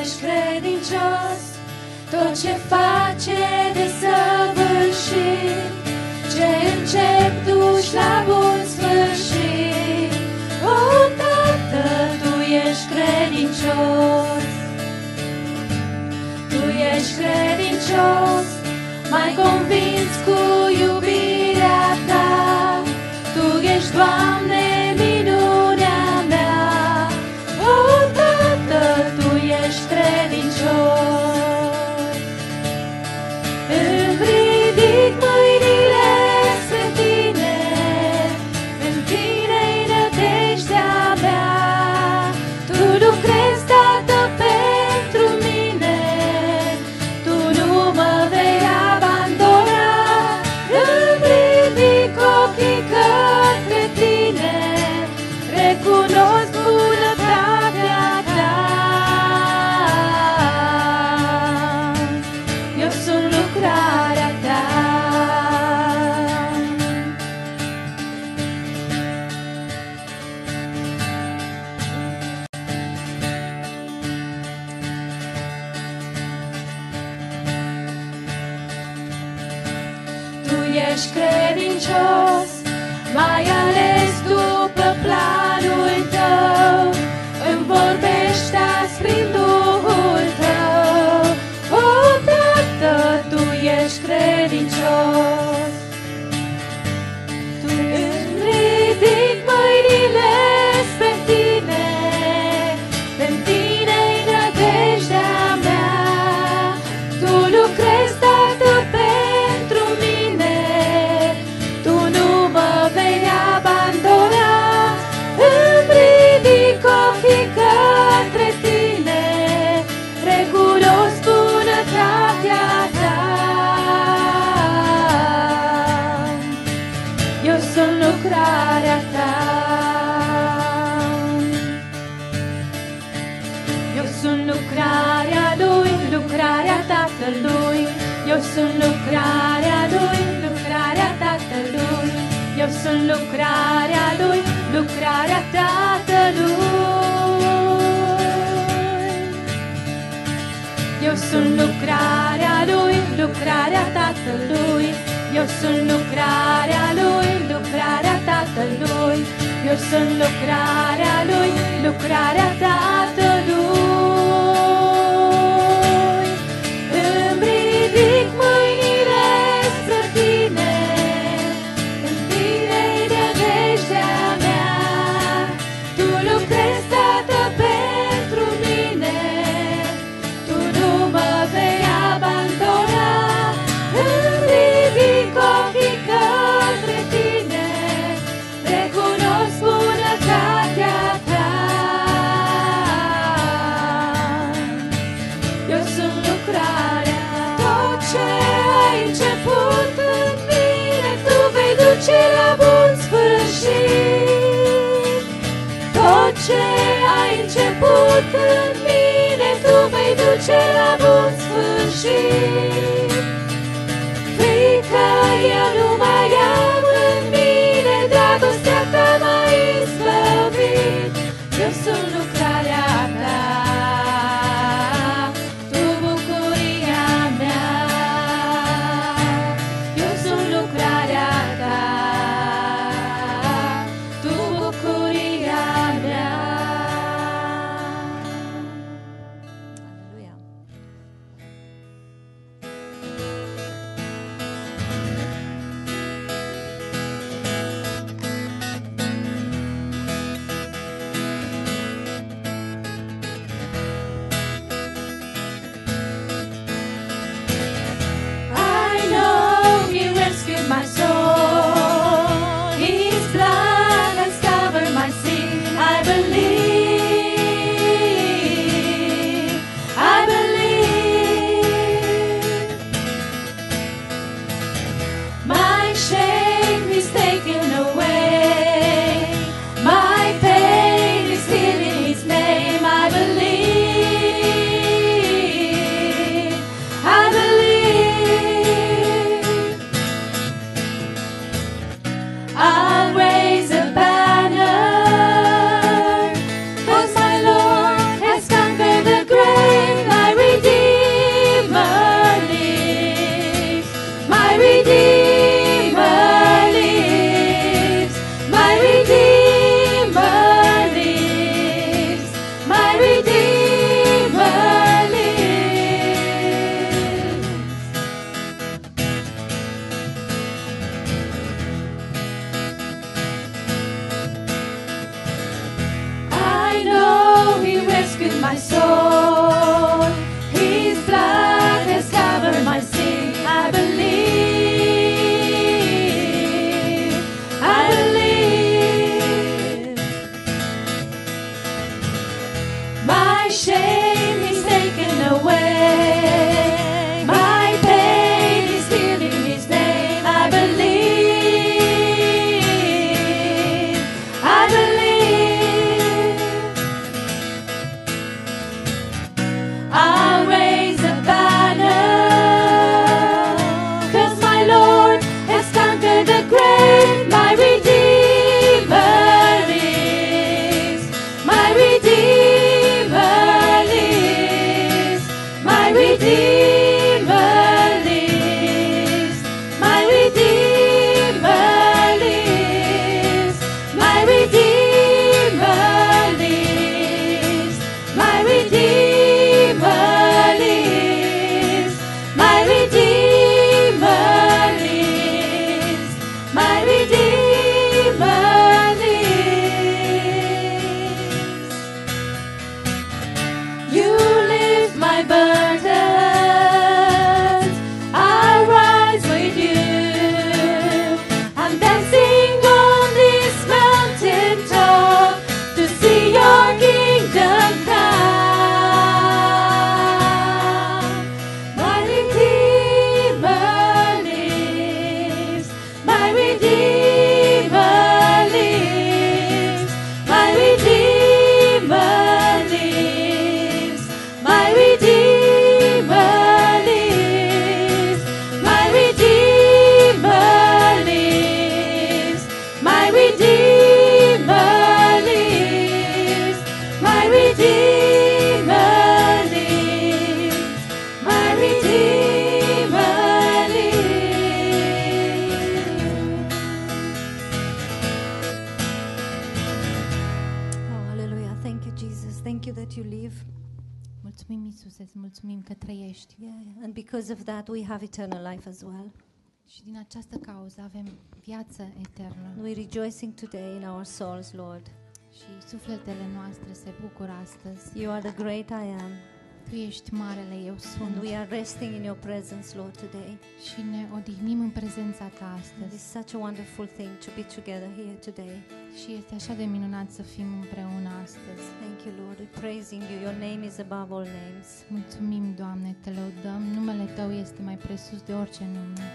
ești credincios, tot ce face de săvârșit, ce încep duci la bun sfârșit. O, Tată, Tu ești credincios, Tu ești credincios, mai convins cu Tatălui, eu sunt lucrarea Lui, lucrarea Tatălui, eu sunt lucrarea Lui, lucrarea Tatălui. Eu sunt lucrarea Lui, lucrarea Tatălui, eu sunt lucrarea Lui, lucrarea Tatălui, eu sunt lucrarea Lui, lucrarea Tatălui. acela bun sfârșit, fiindcă eu nu mai această cauză avem viață eternă. We rejoicing today in our souls, Lord. Și sufletele noastre se bucură astăzi. You are the great I am. Tu ești marele, eu sunt. And we are resting in your presence, Lord, today. Și ne odihnim în prezența ta astăzi. is such a wonderful thing to be together here today. Și este așa de minunat să fim împreună astăzi. Thank you, Lord. We're praising you. Your name is above all names. Mulțumim, Doamne, te lăudăm. Numele tău este mai presus de orice nume.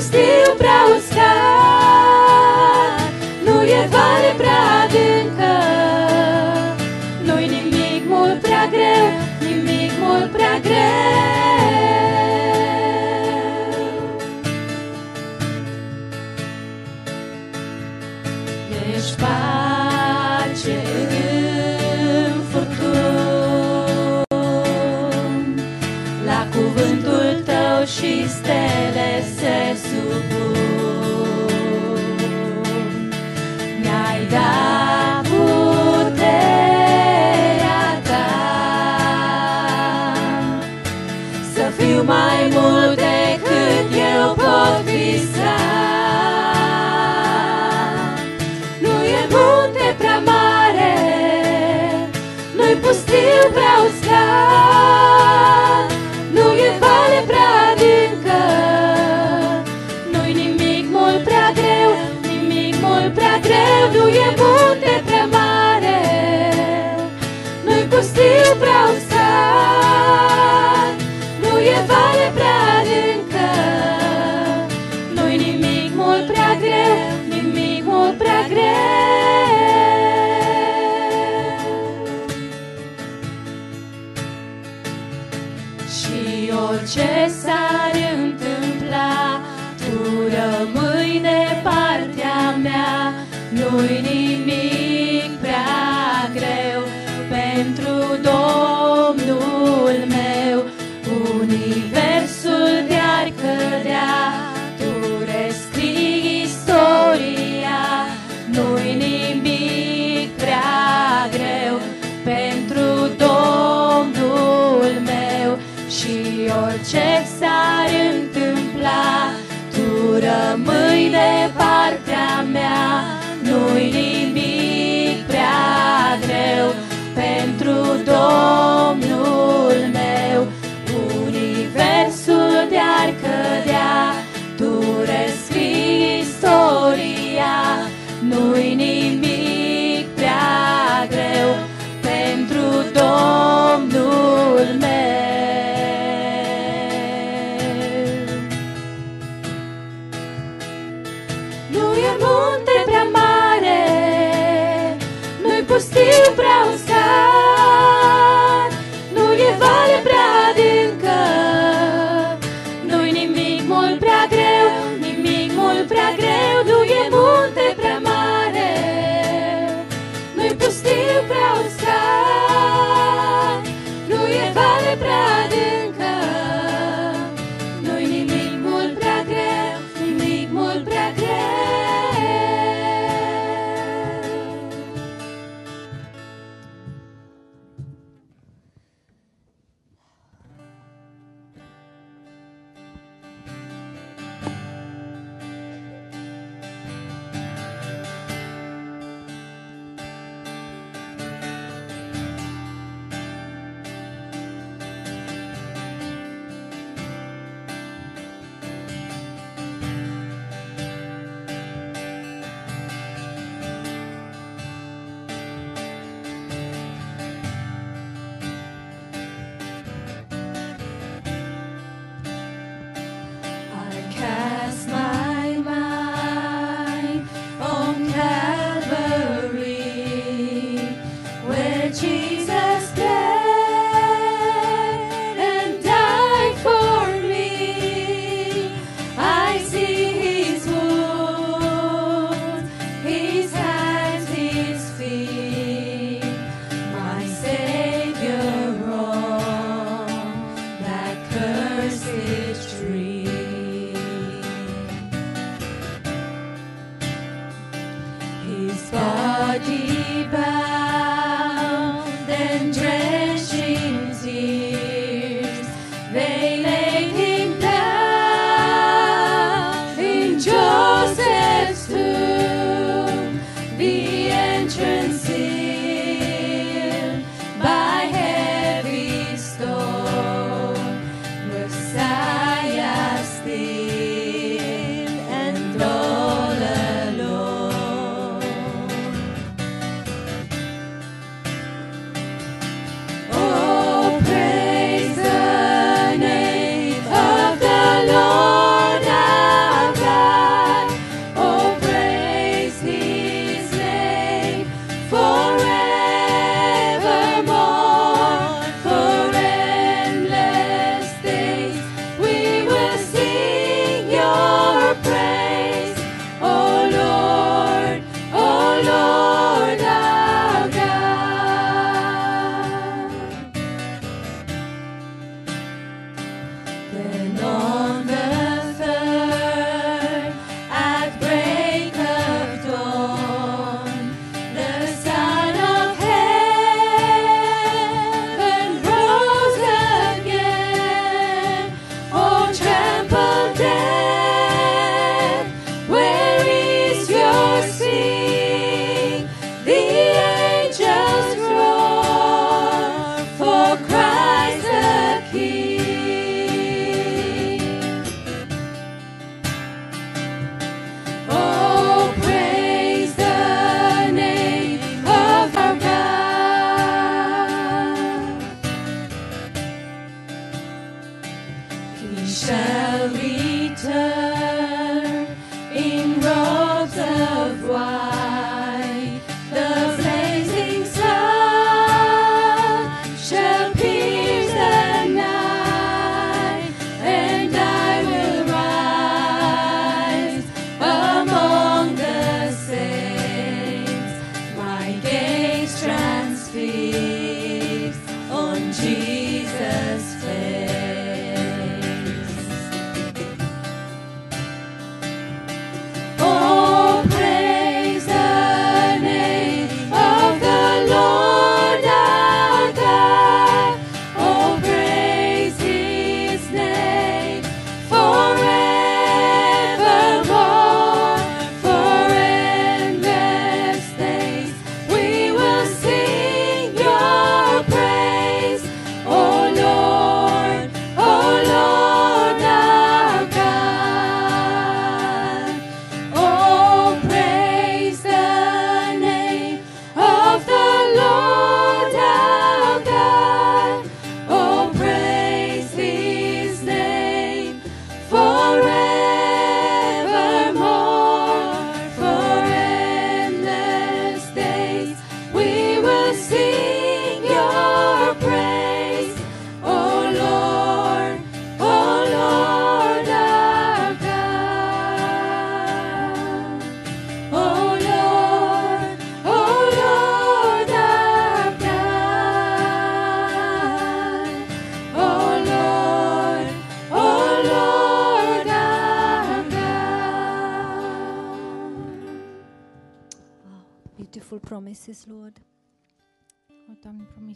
Santo pra você.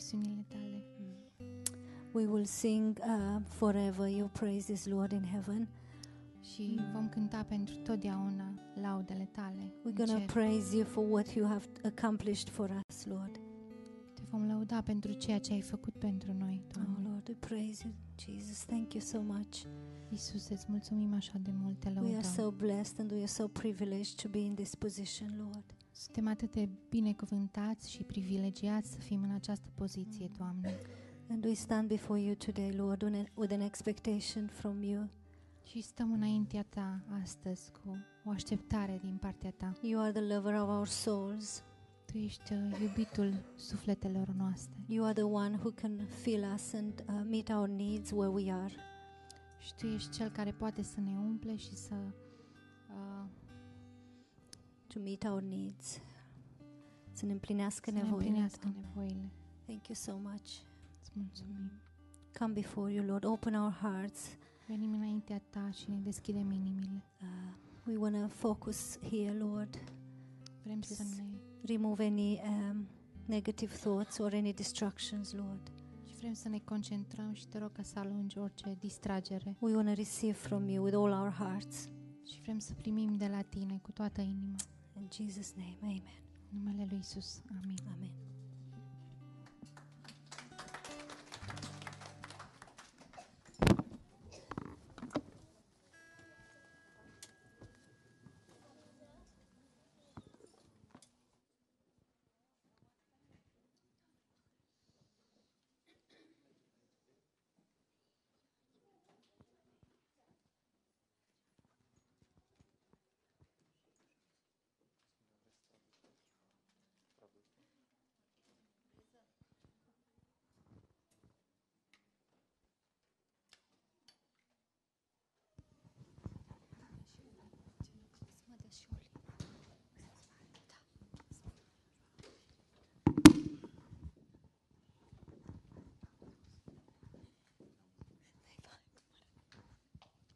Promisiunile Tale. We will sing uh, forever your praises, Lord, in heaven. Și vom cânta pentru totdeauna laudele Tale. We're în going to cer. praise you for what you have accomplished for us, Lord. Te vom lăuda pentru ceea ce ai făcut pentru noi, Oh, Doamne. Lord, we praise you, Jesus. Thank you so much. Iisus, îți mulțumim așa de mult, te We are lăudăm. so blessed and we are so privileged to be in this position, Lord. Suntem atât de binecuvântați și privilegiați să fim în această poziție, Doamne. And we stand before you today, Lord, with an- with an expectation from you. Și stăm înaintea Ta astăzi cu o așteptare din partea Ta. You are the lover of our souls. Tu ești uh, iubitul sufletelor noastre You are the one who can fill us and uh, meet our needs where we are. și Tu ești Cel care poate să ne umple și să, uh, to meet our needs. Să ne împlinească să ne nevoile. împlinească Doamne. nevoile. Thank you so much. Îți mulțumim. Come before you, Lord. Open our hearts. Venim înaintea Ta și ne deschidem inimile. Uh, we want to focus here, Lord. Vrem să Yes. ne Remove any um, negative thoughts or any distractions, Lord. și vrem să ne concentrăm și te rog ca să alungi orice distragere We want to receive from you with all our hearts. și vrem să primim de la Tine cu toată inima. In Jesus' name, amen. În numele Lui Isus. Amin. Amen.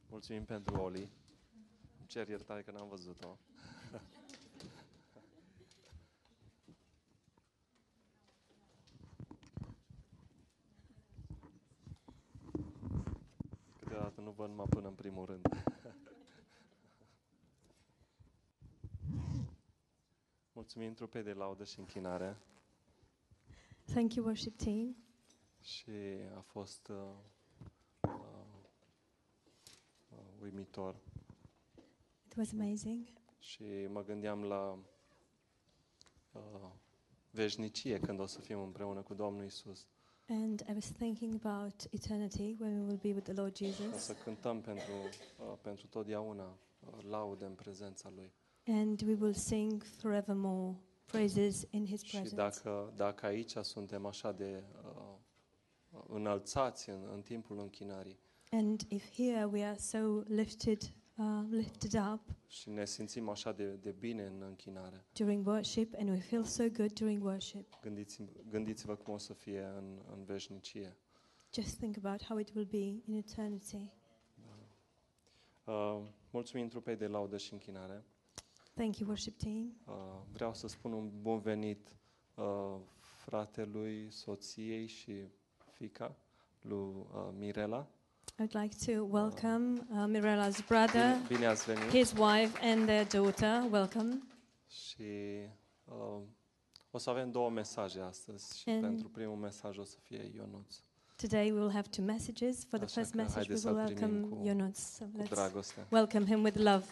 Mulțumim pentru Oli. Îmi cer iertare că n-am văzut-o. Câteodată nu văd numai până în primul rând. Mulțumim trupei de laudă și închinare Thank you, worship team. și a fost uh, uh, uh, uimitor. It was amazing. Și mă gândeam la uh, veșnicie când o să fim împreună cu Domnul Isus. And I was thinking about eternity when we will be with the Lord O Jesus. să cântăm pentru, uh, pentru totdeauna uh, laude în prezența Lui. And we will sing forevermore praises in His Și presence. dacă, dacă aici suntem așa de uh, înălțați în, în timpul închinării And if here we are so lifted, uh, lifted up și ne simțim așa de, de bine în închinare, during worship and we feel so good during worship, gândiți, gândiți-vă cum o să fie în, în veșnicie. just think about how it will be in eternity. Uh, mulțumim trupei de laudă și închinare. Thank you, worship team. Uh, vreau să spun un bun venit uh, fratelui, soției și fica lui uh, Mirela. I'd like to welcome uh, Mirella's brother, Bine, bine ați venit. his wife, and their daughter. Welcome. Și uh, o să avem două mesaje astăzi și And- pentru primul mesaj o să fie Ionuț Today we will have two messages. For the Așa first că message, we haideți will să-l primim welcome cu- Yonuts. So cu let's dragoste. welcome him with love.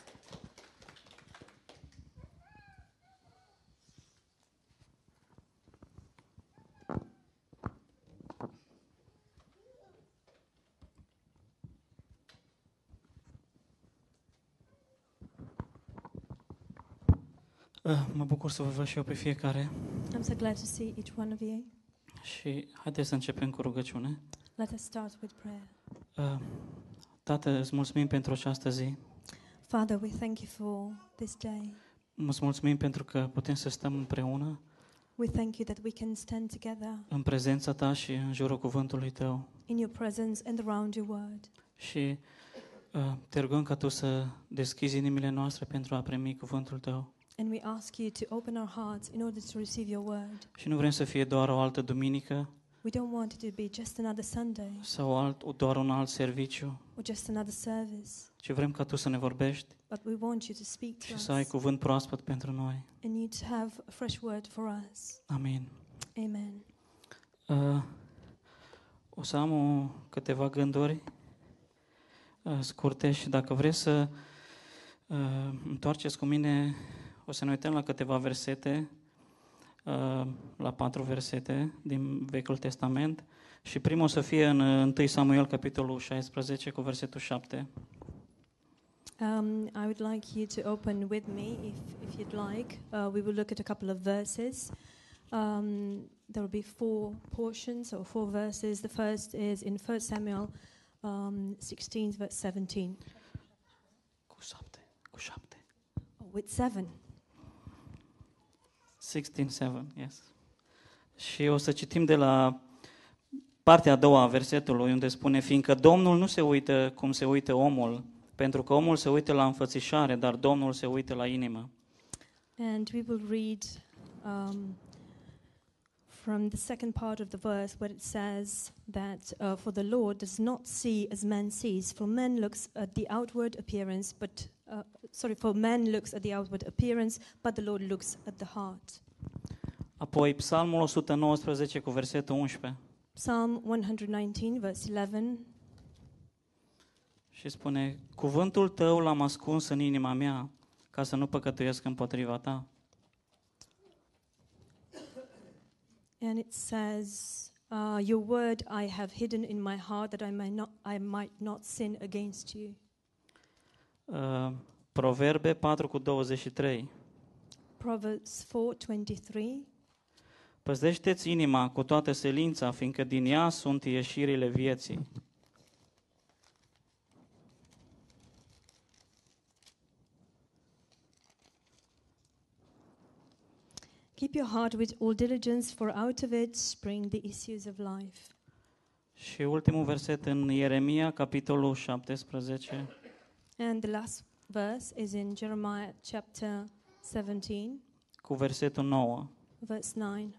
Mă bucur să vă văd și eu pe fiecare I'm so glad to see each one of you. și haideți să începem cu rugăciune. Let us start with prayer. Uh, Tată, îți mulțumim pentru această zi. Father, we thank you for this day. Îți mulțumim pentru că putem să stăm împreună We thank you that we can stand together în prezența Ta și în jurul cuvântului Tău. in your presence and around your word. Și uh, te rugăm ca Tu să deschizi inimile noastre pentru a primi cuvântul Tău. And we ask you to open our hearts in order to receive your word. Și nu vrem să fie doar o altă duminică We don't want it to be just another Sunday sau alt, doar un alt serviciu, or just another service, ci vrem ca Tu să ne vorbești but we want you to speak to și us să ai cuvânt proaspăt pentru noi. and you to have a fresh word for us. Amin. Amen. Uh, o să am o, câteva gânduri uh, scurte și dacă vreți să uh, întoarceți cu mine, o să ne uităm la câteva versete, uh, la patru versete din Vechiul Testament și primul o să fie în uh, 1 Samuel, capitolul 16, cu versetul 7. Um, I would like you to open with me, if, if you'd like. Uh, we will look at a couple of verses. Um, there will be four portions or four verses. The first is in 1 Samuel um, 16, verse 17. Cu 7. Cu 7. Oh, with seven. 16, yes. Și o să citim de la partea a doua a versetului, unde spune, fiindcă Domnul nu se uită cum se uită omul, pentru că omul se uită la înfățișare, dar Domnul se uită la inimă. And we will read um, from the second part of the verse where it says that uh, for the Lord does not see as man sees, for man looks at the outward appearance, but uh, sorry, for man looks at the outward appearance, but the Lord looks at the heart. Apoi Psalmul 119 cu versetul 11 Psalm 119, verse 11. și spune, Cuvântul tău l-am ascuns în inima mea, ca să nu păcătuiesc împotriva ta. And it says, uh, Your word I have hidden in my heart that I, may not, I might not sin against you. Uh, Proverbe 4 cu 23 Proverbs 4:23. Păzește-ți inima cu toată selința, fiindcă din ea sunt ieșirile vieții. Keep your heart with all diligence, for out of it spring the issues of life. Și ultimul verset în Ieremia, capitolul 17, And the last verse is in Jeremiah chapter 17, cu versetul 9. verse 9.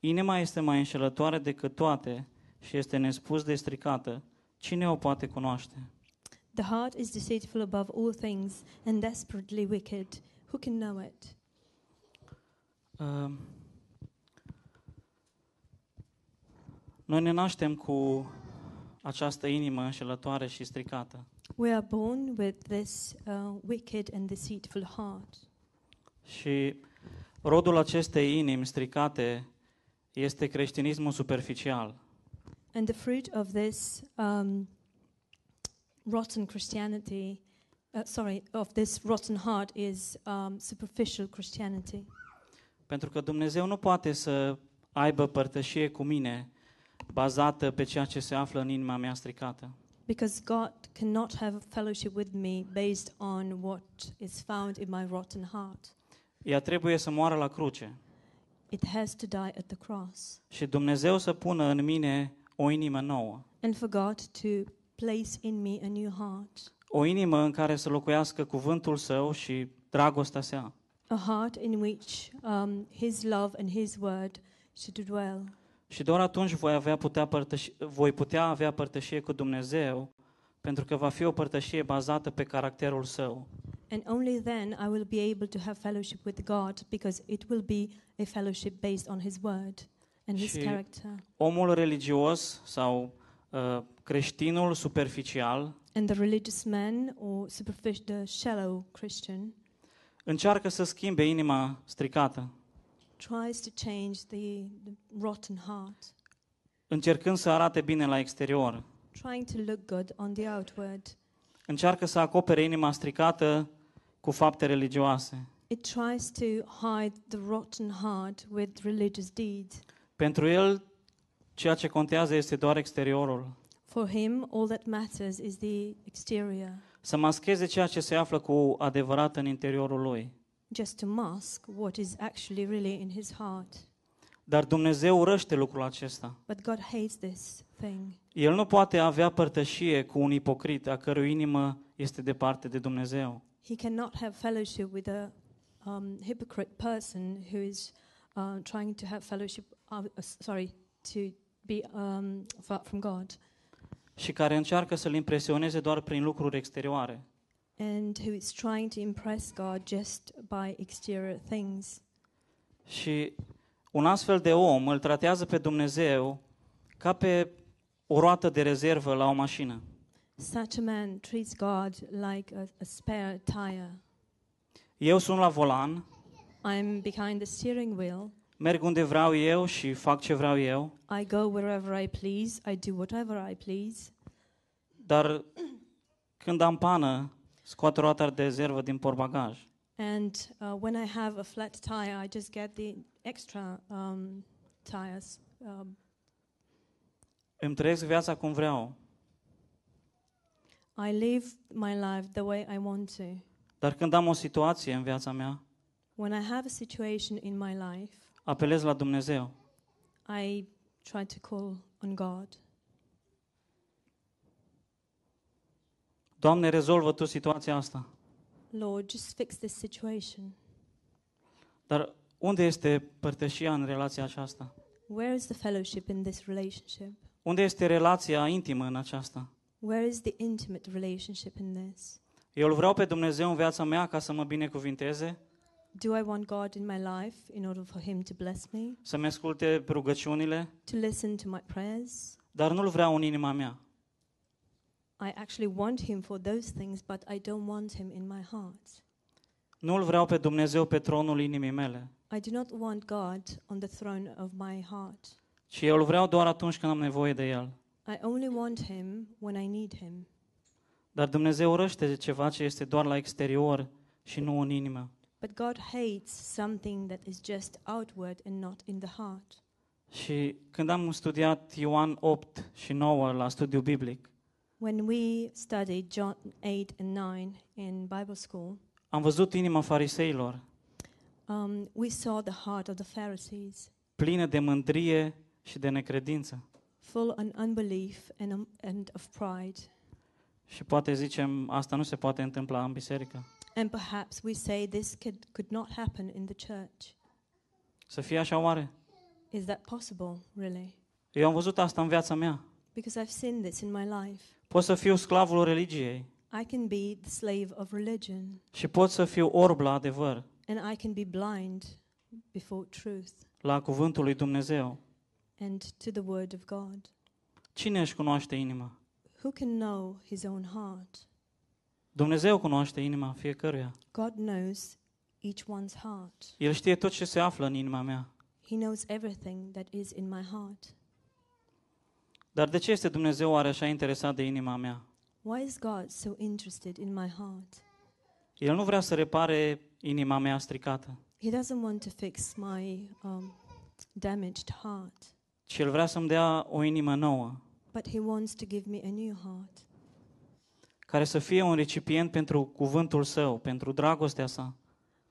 Inima este mai înșelătoare decât toate și este nespus de stricată. Cine o poate cunoaște? The heart is deceitful above all things and desperately wicked. Who can know it? Uh, Noi ne naștem cu această inimă înșelătoare și stricată. We are born with this uh, wicked and deceitful heart. Și rodul acestei inimi stricate este creștinismul superficial. And the fruit of this um, rotten Christianity, uh, sorry, of this rotten heart is um, superficial Christianity. Pentru că Dumnezeu nu poate să aibă părtășie cu mine bazată pe ceea ce se află în inima mea stricată. Because God cannot have fellowship with me based on what is found in my rotten heart. Ea trebuie să moară la cruce It has to die at the cross. și Dumnezeu să pună în mine o inimă nouă. and for God to place in me a new heart, o inimă în care să locuiască cuvântul său și dragostea sa. a heart in which um, His love and His word should dwell. Și doar atunci voi, avea putea părtăși, voi putea avea părtășie cu Dumnezeu, pentru că va fi o părtășie bazată pe caracterul său. And only then I will be able to have fellowship with God because it will be a fellowship based on His word and His Și- character. Omul religios sau uh, creștinul superficial And the religious man or superficial, the shallow Christian încearcă să schimbe inima stricată, tries to change the, the rotten heart, încercând să arate bine la exterior. trying to look good on the outward. Încearcă să acopere inima stricată cu fapte religioase. It tries to hide the rotten heart with religious deeds. Pentru el, ceea ce contează este doar exteriorul. For him, all that matters is the exterior, Să mascheze ceea ce se află cu adevărat în interiorul lui. Just to mask what is actually really in his heart. Dar Dumnezeu urăște lucrul acesta. But God hates this thing. El nu poate avea părtășie cu un ipocrit a cărui inimă este departe de Dumnezeu. He cannot have fellowship with a um, hypocrite person who is uh, trying to have fellowship, uh, uh, sorry, to be um, far from God, și care încearcă să-L impresioneze doar prin lucruri exterioare. And who is trying to impress God just by exterior things. Și un astfel de om îl tratează pe Dumnezeu ca pe o roată de rezervă la o mașină. Such a man treats God like a, a spare tire. Eu sunt la volan, I'm behind the steering wheel. merg unde vreau eu și fac ce vreau eu, I go wherever I please. I do whatever I please. dar când am pană, scot roata de rezervă din portbagaj. And uh, when I have a flat tire, I just get the extra um, tires. Um, Îmi trăiesc viața cum vreau, I live my life the way I want to. dar când am o situație în viața mea, When I have a situation in my life, apelez la Dumnezeu. I try to call on God. Doamne, rezolvă Tu situația asta. Lord, just fix this situation. Dar unde este părtășia în relația aceasta? Where is the fellowship in this relationship? Unde este relația intimă în aceasta? Where is the intimate relationship in this? Eu îl vreau pe Dumnezeu în viața mea ca să mă binecuvinteze, Do I want God in my life in order for Him to bless me, să-mi asculte rugăciunile, to listen to my prayers? dar nu-l vreau în inima mea. I actually want Him for those things, but I don't want Him in my heart. Nu-l vreau pe Dumnezeu pe tronul inimii mele, I do not want God on the throne of my heart. ci eu îl vreau doar atunci când am nevoie de El. I only want Him when I need Him. Dar Dumnezeu urăște ceva ce este doar la exterior și nu în inimă. But God hates something that is just outward and not in the heart. Și când am studiat Ioan 8 și 9 la studiu biblic, When we studied John 8 and 9 in Bible school, am văzut inima fariseilor, um, we saw the heart of the Pharisees, plină de mândrie și de necredință. full of unbelief and, um, and of pride. Și poate zicem, asta nu se poate întâmpla în biserică. And perhaps we say this could, could not happen in the church. Să fie așa oare? Is that possible, really? Eu am văzut asta în viața mea. Because I've seen this in my life. Pot să fiu sclavul religiei I can be the slave of religion, și pot să fiu orb la adevăr, and I can be blind before truth la cuvântul lui Dumnezeu. and to the word of God. Cine își cunoaște inima? Who can know his own heart? Dumnezeu cunoaște inima fiecăruia. God knows each one's heart. El știe tot ce se află în inima mea. He knows everything that is in my heart. Dar de ce este Dumnezeu oare așa interesat de inima mea? Why is God so interested in my heart? El nu vrea să repare inima mea stricată, He doesn't want to fix my um, damaged heart, ci El vrea să-mi dea o inimă nouă, but He wants to give me a new heart, care să fie un recipient pentru cuvântul Său, pentru dragostea sa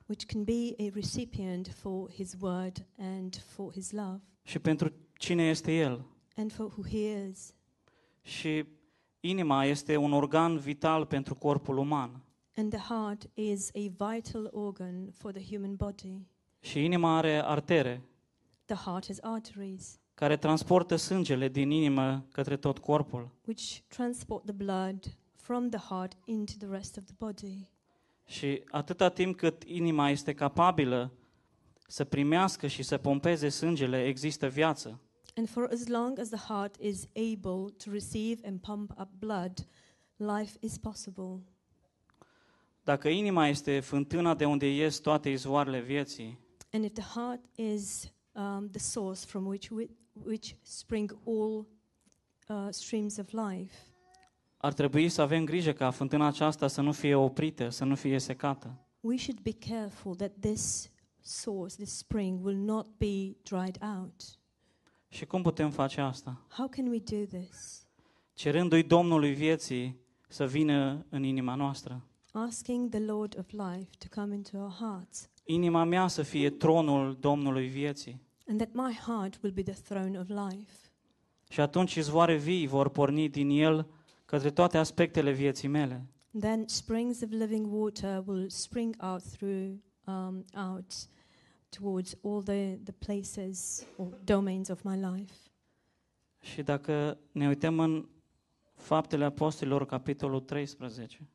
which can be a recipient for His word and for His love și pentru cine este El. And for who He is. Și inima este un organ vital pentru corpul uman. And the heart is a vital organ for the human body. Și inima are artere The heart has arteries, care transportă sângele din inimă către tot corpul. which transport the blood from the heart into the rest of the body. Și atâta timp cât inima este capabilă să primească și să pompeze sângele, există viață. And for as long as the heart is able to receive and pump up blood, life is possible. Dacă inima este fântâna de unde ies toate izvoarele vieții, And if the heart is um, the source from which, we, which spring all uh, streams of life, ar trebui să avem grijă ca fântâna aceasta să nu fie oprită, să nu fie secată. we should be careful that this source, this spring, will not be dried out. Și cum putem face asta? How can we do this? Cerându-i Domnului vieții să vină în inima noastră. Asking the Lord of life to come into our hearts, Inima mea să fie tronul Domnului vieții. and that my heart will be the throne of life. Și atunci izvoare vii vor porni din el către toate aspectele vieții mele. Then springs of living water will spring out through um, out towards all the, the places or domains of my life. Și dacă ne uităm în Faptele Apostolilor, capitolul 13,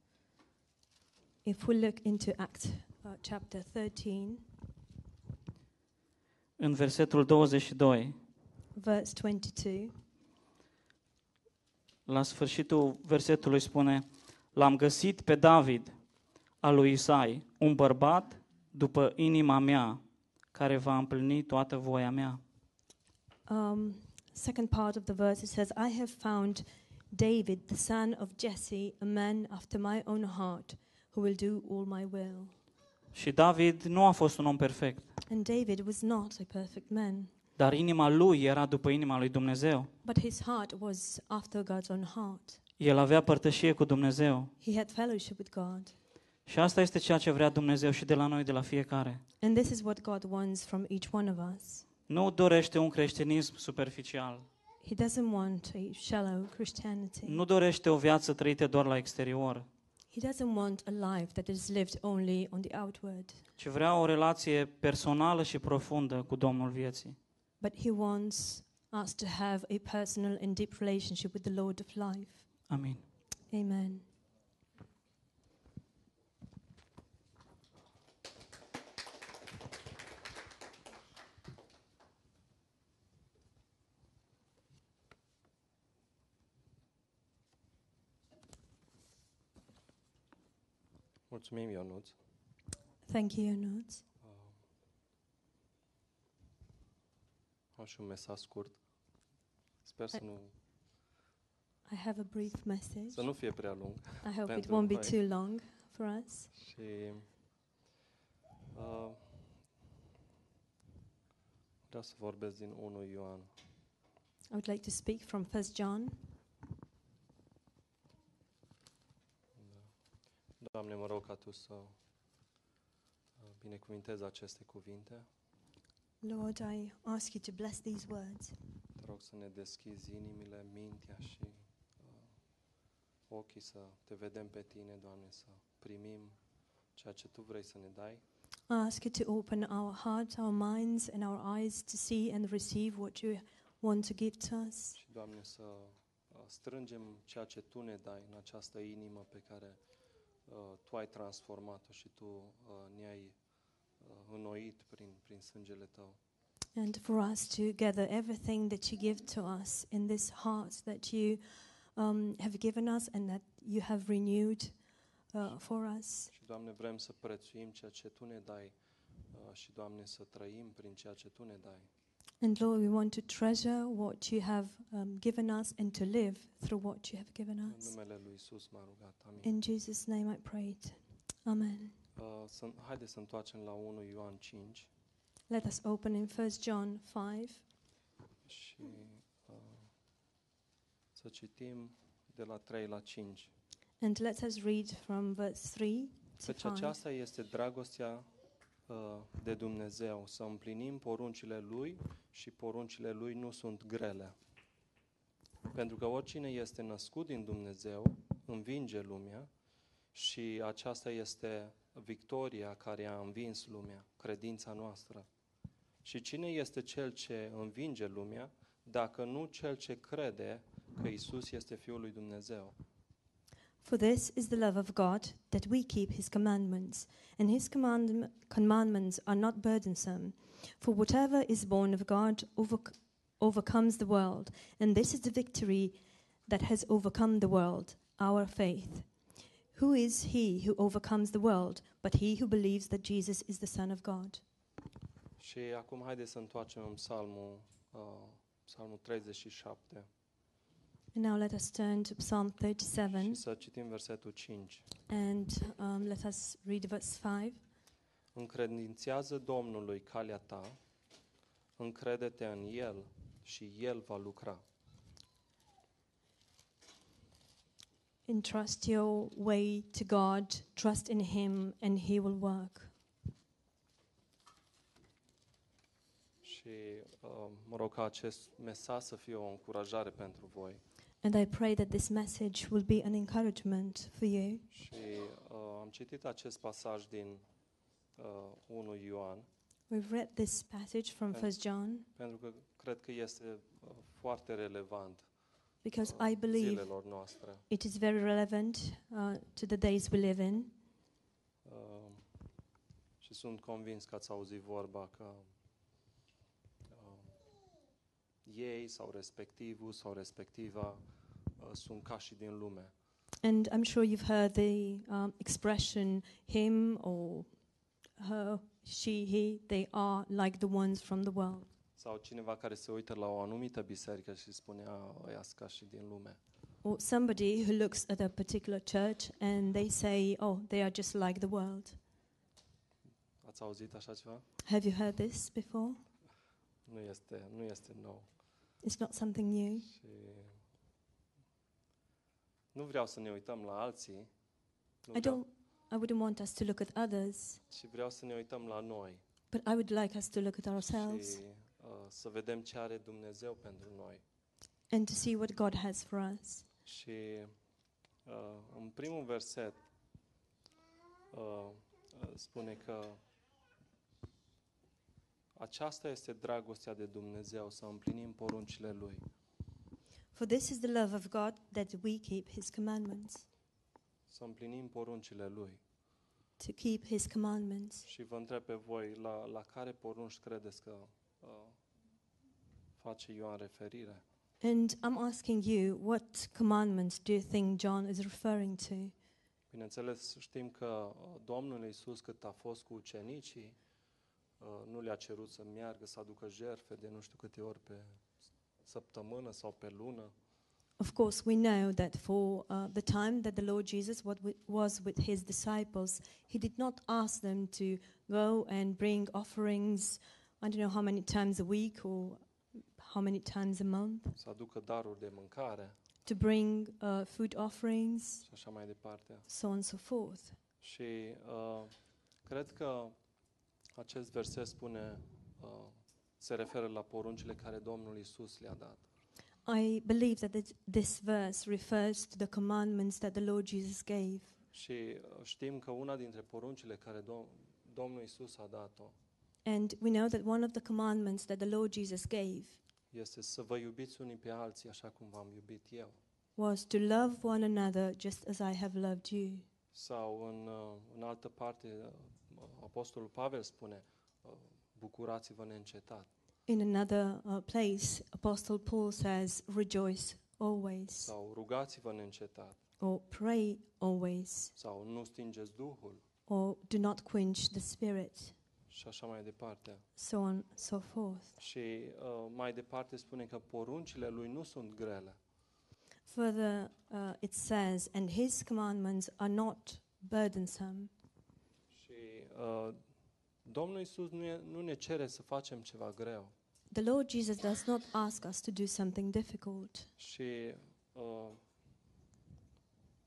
If we look into Acts uh, chapter 13, în versetul 22, verse 22, la sfârșitul versetului spune L-am găsit pe David, al lui Isai, un bărbat după inima mea, care va împlini toată voia mea. um, second part of the verse, it says, I have found David, the son of Jesse, a man after my own heart, who will do all my will. Și David nu a fost un om perfect, And David was not a perfect man, dar inima lui era după inima lui Dumnezeu. but his heart was after God's own heart. El avea părtășie cu Dumnezeu. He had fellowship with God. Și asta este ceea ce vrea Dumnezeu și de la noi, de la fiecare. And this is what God wants from each one of us. Nu dorește un creștinism superficial. He doesn't want a shallow Christianity. Nu dorește o viață trăită doar la exterior, He doesn't want a life that is lived only on the outward, ci vrea o relație personală și profundă cu Domnul vieții. but he wants us to have a personal and deep relationship with the Lord of life. Amin. Amen. Mulțumim, Ionuț. Thank you, Ionuț. Am și un mesaj scurt. Sper să nu, I have a brief message. să nu fie prea lung. I hope it pentru won't be noi. too long for us. Și uh, vreau să vorbesc din 1 Ioan. I would like to speak from 1 John. Doamne, mă rog ca Tu să uh, binecuvintezi aceste cuvinte. Lord, I ask you to bless these words. Te rog să ne deschizi inimile, mintea și uh, ochii să te vedem pe Tine, Doamne, să primim ceea ce Tu vrei să ne dai. I ask you to open our hearts, our minds, and our eyes to see and receive what you want to give to us. Și, Doamne, să uh, strângem ceea ce Tu ne dai în această inimă pe care uh, Tu ai transformat-o și Tu uh, ne-ai uh, înnoit prin, prin sângele Tău. And for us to gather everything that you give to us in this heart that you um, have given us and that you have renewed uh, for us. Și, Doamne, vrem să prețuim ceea ce Tu ne dai uh, și, Doamne, să trăim prin ceea ce Tu ne dai. And Lord, we want to treasure what you have um, given us and to live through what you have given us. numele Lui Isus m-a rugat. Amin. In Jesus' name I prayed. Amen. Uh, să, să întoarcem la 1 Ioan 5 Let us open in 1 John 5 și uh, să citim de la 3 la 5. and let us read from verse 3 to Căci 5. aceasta este dragostea de Dumnezeu, să împlinim poruncile Lui și poruncile Lui nu sunt grele. Pentru că oricine este născut din Dumnezeu învinge lumea și aceasta este victoria care a învins lumea, credința noastră. Și cine este cel ce învinge lumea, dacă nu cel ce crede că Isus este Fiul lui Dumnezeu? For this is the love of God, that we keep his commandments, and his command- commandments are not burdensome. For whatever is born of God overc- overcomes the world, and this is the victory that has overcome the world, our faith. Who is he who overcomes the world but he who believes that Jesus is the Son of God? Și acum haideți să întoarcem în psalmul, uh, psalmul 37 And now let us turn to Psalm și 37 să citim versetul 5. and um, let us read verse 5. Încredințează Domnului calea ta, încrede-te în El și El va lucra. Entrust your way to God, trust in Him, and He will work. Și uh, mă rog ca acest mesaj să fie o încurajare pentru voi. And I pray that this message will be an encouragement for you. Și uh, am citit acest pasaj din uh, 1 Ioan, We've read this passage from And- 1 John pentru că cred că este uh, foarte relevant because uh, I believe zilelor noastre. it is very relevant uh, to the days we live in. Uh, și sunt convins că ați auzit vorba că uh, ei sau respectivul sau respectiva uh, sunt ca și din lume. And I'm sure you've heard the um, expression him or her, she, he, they are like the ones from the world. Sau cineva care se uită la o anumită biserică și spune, ăia ca și din lume. Or somebody who looks at a particular church and they say, oh, they are just like the world. Ați auzit așa ceva? Have you heard this before? Nu este, nu este nou. It's not something new. Și nu vreau să ne uităm la alții, nu I vreau, don't I wouldn't want us to look at others, ci vreau să ne uităm la noi but I would like us to look at ourselves și uh, să vedem ce are Dumnezeu pentru noi. and to see what God has for us. Și uh, în primul verset uh, uh, spune că aceasta este dragostea de Dumnezeu, să împlinim poruncile Lui. For this is the love of God that we keep his commandments, Să împlinim poruncile Lui. to keep his commandments. Și vă întreb pe voi, la, la care porunci credeți că uh, face Ioan referire? And I'm asking you, what commandments do you think John is referring to? Bineînțeles, știm că uh, Domnul Iisus, cât a fost cu ucenicii, uh, nu le-a cerut să meargă, să aducă jertfe de nu știu câte ori pe săptămână sau pe lună, Of course, we know that for uh, the time that the Lord Jesus what wi- was with his disciples, he did not ask them to go and bring offerings, I don't know how many times a week or how many times a month, să aducă daruri de mâncare to bring uh, food offerings, și așa mai departe. so on and so forth. Și uh, cred că acest verset spune, uh, se referă la poruncile care Domnul Iisus le-a dat. I believe that it, this verse refers to the commandments that the Lord Jesus gave. Și uh, știm că una dintre poruncile care Dom- Domnul Iisus a dat-o And we know that one of the commandments that the Lord Jesus gave este să vă iubiți unii pe alții așa cum v-am iubit eu. was to love one another just as I have loved you. Sau în, uh, în altă parte, uh, Apostolul Pavel spune, uh, bucurați-vă neîncetat. In another uh, place, Apostle Paul says, Rejoice always, Sau rugați-vă neîncetat. or pray always, Sau nu stingeți Duhul. or do not quench the Spirit, Și așa mai departe. so on so forth. Și uh, mai departe spune că poruncile lui nu sunt grele. Further, uh, it says, And his commandments are not burdensome. Și uh, Domnul Isus nu, e, nu ne cere să facem ceva greu. The Lord Jesus does not ask us to do something difficult. Și uh,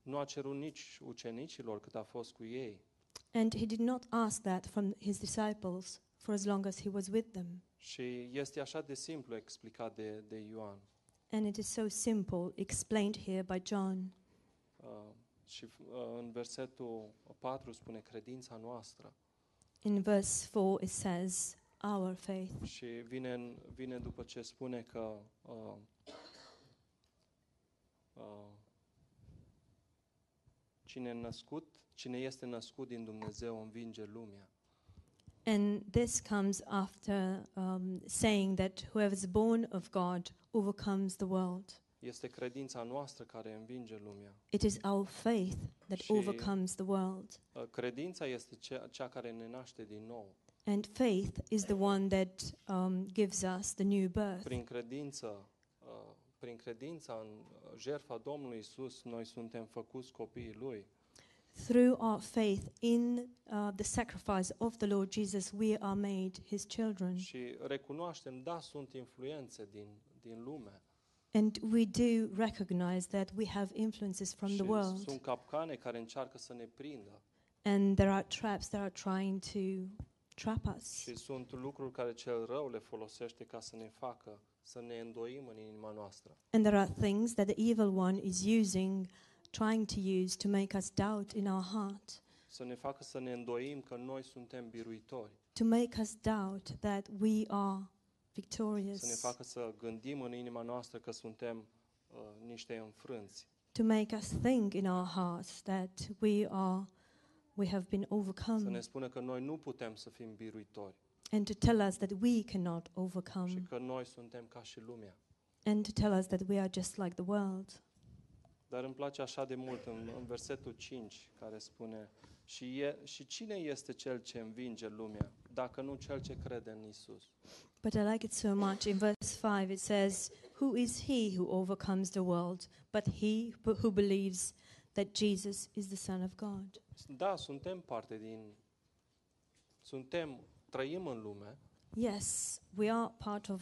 nu a cerut nici ucenicilor cât a fost cu ei. And he did not ask that from his disciples for as long as he was with them. Și este așa de simplu explicat de, de Ioan. And it is so simple, explained here by John. Uh, și uh, în versetul 4 spune credința noastră. In verse 4, it says, Our faith. Și vine, în- vine după ce spune că uh, uh, cine, născut, cine este născut din Dumnezeu învinge lumea. And this comes after um, saying that whoever is born of God overcomes the world. Este credința noastră care învinge lumea. It is our faith that Și- overcomes the world. Uh, Credința este cea, cea care ne naște din nou. And faith is the one that um, gives us the new birth. Prin credință, uh, prin credința în uh, jertfa Domnului Isus, noi suntem făcuți copiii Lui. Through our faith in uh, the sacrifice of the Lord Jesus, we are made his children. Și recunoaștem, da, sunt influențe din, din lume. And we do recognize that we have influences from și the world. sunt capcane care încearcă să ne prindă. And there are traps that are trying to trap us. Și sunt lucruri care cel rău le folosește ca să ne facă să ne îndoim în inima noastră. And there are things that the evil one is using, trying to use to make us doubt in our heart, Să ne facă să ne îndoim că noi suntem biruitori. to make us doubt that we are Să ne victorious, facă să gândim în inima noastră că suntem uh, niște înfrânți. to make us think in our hearts that we are we have been Să ne overcome, spună că noi nu putem să fim biruitori and to tell us that we cannot și overcome, că noi suntem ca și lumea. and to tell us that we are just like the world. Dar îmi place așa de mult în, în versetul 5 care spune și, e, și cine este cel ce învinge lumea dacă nu cel ce crede în Isus? But I like it so much. In verse 5, it says, Who is he who overcomes the world but he who believes that Jesus is the Son of God? Da, suntem parte din suntem trăim în lume, Yes, we are part of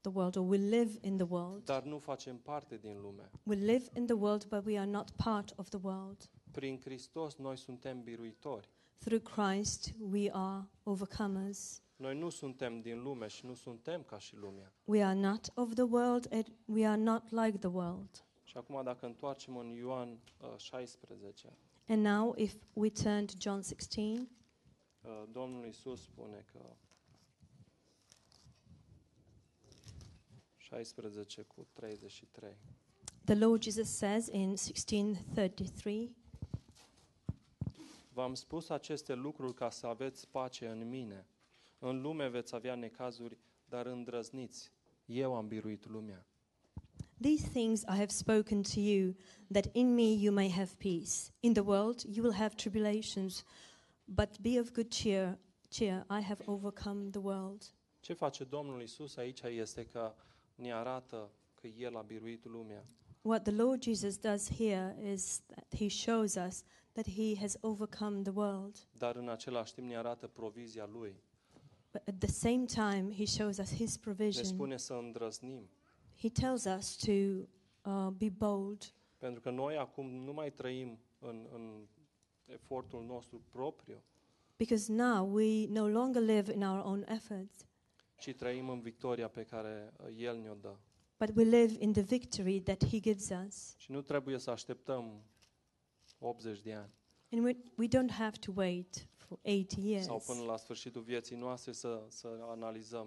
the world, or we live in the world. dar nu facem parte din lume. We live in the world, but we are not part of the world. Prin Hristos noi suntem biruitori. Through Christ, we are overcomers. Noi nu suntem din lume și nu suntem ca și lumea. We are not of the world, and we are not like the world. Și acum dacă întoarcem în Ioan uh, 16, And now, if we turn to John 16, uh, Domnul Isus spune că 16 cu 33. the Lord Jesus says in 16:33, V-am spus aceste lucruri ca să aveți pace în mine. În lume veți avea necazuri, dar îndrăzniți. Eu am biruit lumea. These things I have spoken to you, that in me you may have peace. In the world you will have tribulations, but be of good cheer. Cheer, I have overcome the world. Ce face Domnul Isus aici este că ne arată că El a biruit lumea. What the Lord Jesus does here is that he shows us that he has overcome the world. Dar în același timp ne arată provizia Lui. But at the same time, he shows us his Ne provision. spune să îndrăznim. He tells us to uh, be bold Pentru că noi acum nu mai trăim în, în efortul nostru propriu, because now we no longer live in our own efforts, ci trăim în victoria pe care uh, El ne-o dă. but we live in the victory that he gives us. Și nu trebuie să așteptăm 80 de ani And we, we don't have to wait for 80 years sau până la sfârșitul vieții noastre să, să analizăm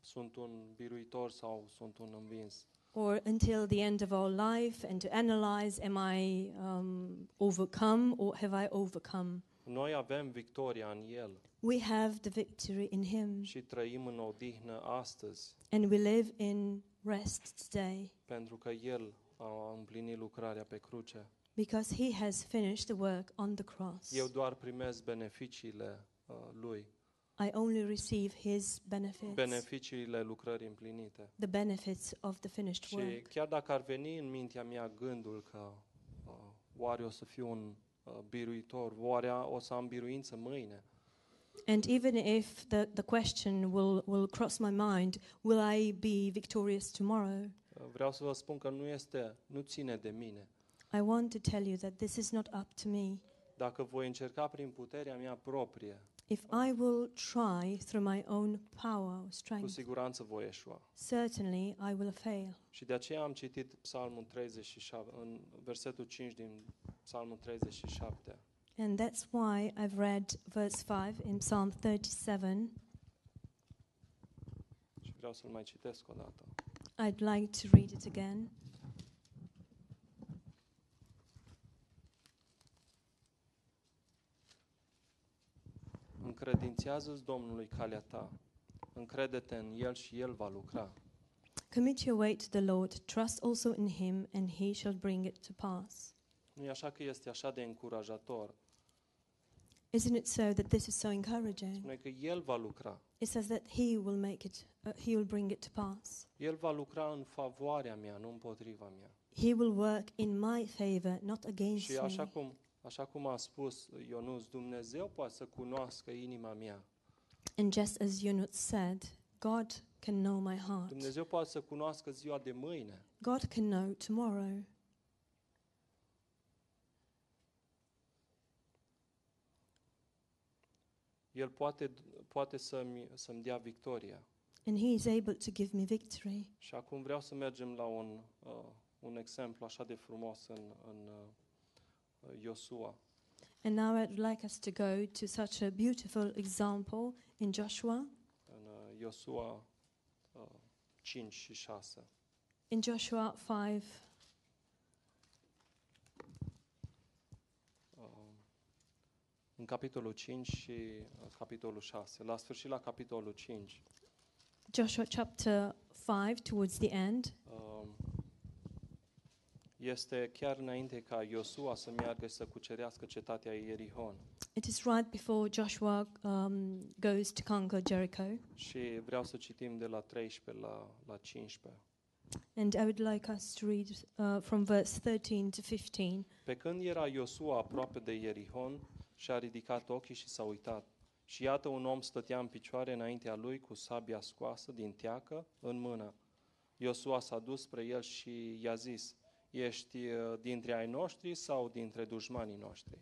sunt un biruitor sau sunt un învins. or until the end of our life and to analyze am I um, overcome or have I overcome? Noi avem victoria în El We have the victory in him și trăim în odihnă astăzi and we live in rest today pentru că El a împlinit lucrarea pe cruce. Because he has finished the work on the cross. Eu doar primesc beneficiile uh, Lui, I only receive his benefits, beneficiile lucrării împlinite. the benefits of the finished Și work. chiar dacă ar veni în mintea mea gândul că uh, oare o să fiu un uh, biruitor, oare o să am biruință mâine, And even if the, the question will, will cross my mind, will I be victorious tomorrow? uh, vreau să vă spun că nu este, nu ține de mine. I want to tell you that this is not up to me. Dacă voi încerca prin puterea mea proprie If I will try through my own power or cu strength, siguranță voi eșua. certainly I will fail. Și de aceea am citit Psalmul 37, în versetul 5 din Psalmul 37. And that's why I've read verse 5 in Psalm 37. Și vreau să-l mai citesc o dată. I'd like to read it again. Încredințează-ți Domnului calea ta. Încrede-te în El și El va lucra. Commit your way to the Lord, trust also in him, and he shall bring it to pass. Nu e așa că este așa de încurajator? Isn't it so that this is so encouraging? Spune că El va lucra. It says that he will make it, uh, he will bring it to pass. El va lucra în favoarea mea, nu împotriva mea. He will work in my favor, not against Și așa me. cum, așa cum a spus Ionuț, Dumnezeu poate să cunoască inima mea. And just as Yunus said, God can know my heart. Dumnezeu poate să cunoască ziua de mâine. God can know tomorrow. El poate, poate să-mi, să-mi dea victoria. And he is able to give me victory. Și acum vreau să mergem la un, uh, un exemplu așa de frumos în, în uh, Iosua. And now I'd like us to go to such a beautiful example in Joshua. În Iosua uh, 5 și 6. In Joshua 5, Uh, în capitolul 5 și uh, capitolul 6. La sfârșit, la capitolul 5, Joshua chapter 5, towards the end, uh, este chiar înainte ca Iosua să meargă și să cucerească cetatea Ierihon. it is right before Joshua um, goes to conquer Jericho. Și vreau să citim de la 13 la, la 15. And I would like us to read uh, from verse 13 to 15. Pe când era Iosua aproape de Ierihon, și-a ridicat ochii și s-a uitat. Și iată un om stătea în picioare înaintea lui cu sabia scoasă din teacă în mână. Iosua s-a dus spre el și i-a zis, ești uh, dintre ai noștri sau dintre dușmanii noștri?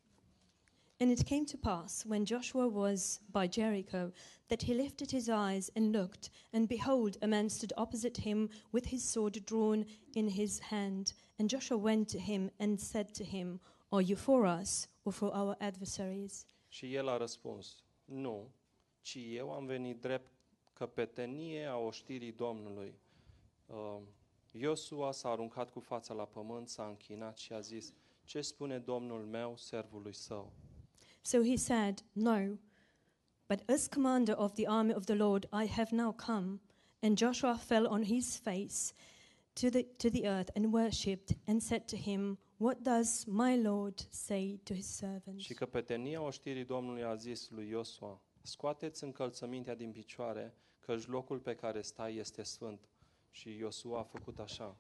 And it came to pass, when Joshua was by Jericho, that he lifted his eyes and looked, and behold, a man stood opposite him with his sword drawn in his hand. And Joshua went to him and said to him, Are you for us or for our adversaries? Și el a răspuns, nu, ci eu am venit drept căpetenie a oștirii Domnului. Uh, Iosua s-a aruncat cu fața la pământ, s-a închinat și a zis, ce spune Domnul meu servului său? So he said, No. But as commander of the army of the Lord, I have now come. And Joshua fell on his face to the, to the earth and worshipped and said to him, What does my Lord say to his servant? Și căpetenia oștirii Domnului a zis lui Iosua, scoateți încălțămintea din picioare, căci locul pe care stai este sfânt. Și Iosua a făcut așa.